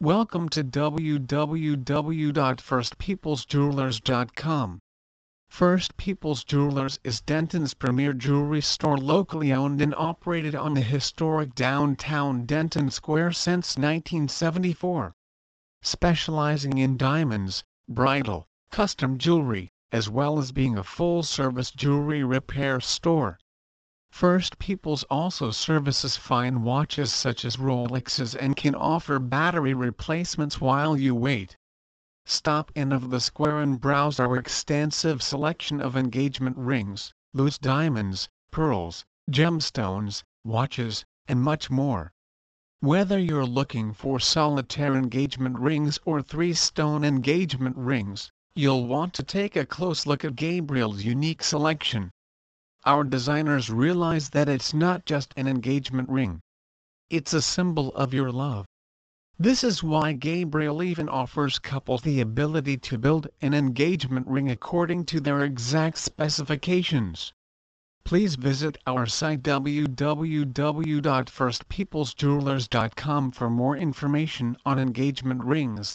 Welcome to www.firstpeoplesjewelers.com. First Peoples Jewelers is Denton's premier jewelry store locally owned and operated on the historic downtown Denton Square since 1974. Specializing in diamonds, bridal, custom jewelry, as well as being a full-service jewelry repair store. First Peoples also services fine watches such as Rolexes and can offer battery replacements while you wait. Stop in of the square and browse our extensive selection of engagement rings, loose diamonds, pearls, gemstones, watches, and much more. Whether you're looking for solitaire engagement rings or three-stone engagement rings, you'll want to take a close look at Gabriel's unique selection. Our designers realize that it's not just an engagement ring. It's a symbol of your love. This is why Gabriel even offers couples the ability to build an engagement ring according to their exact specifications. Please visit our site www.firstpeoplesjewelers.com for more information on engagement rings.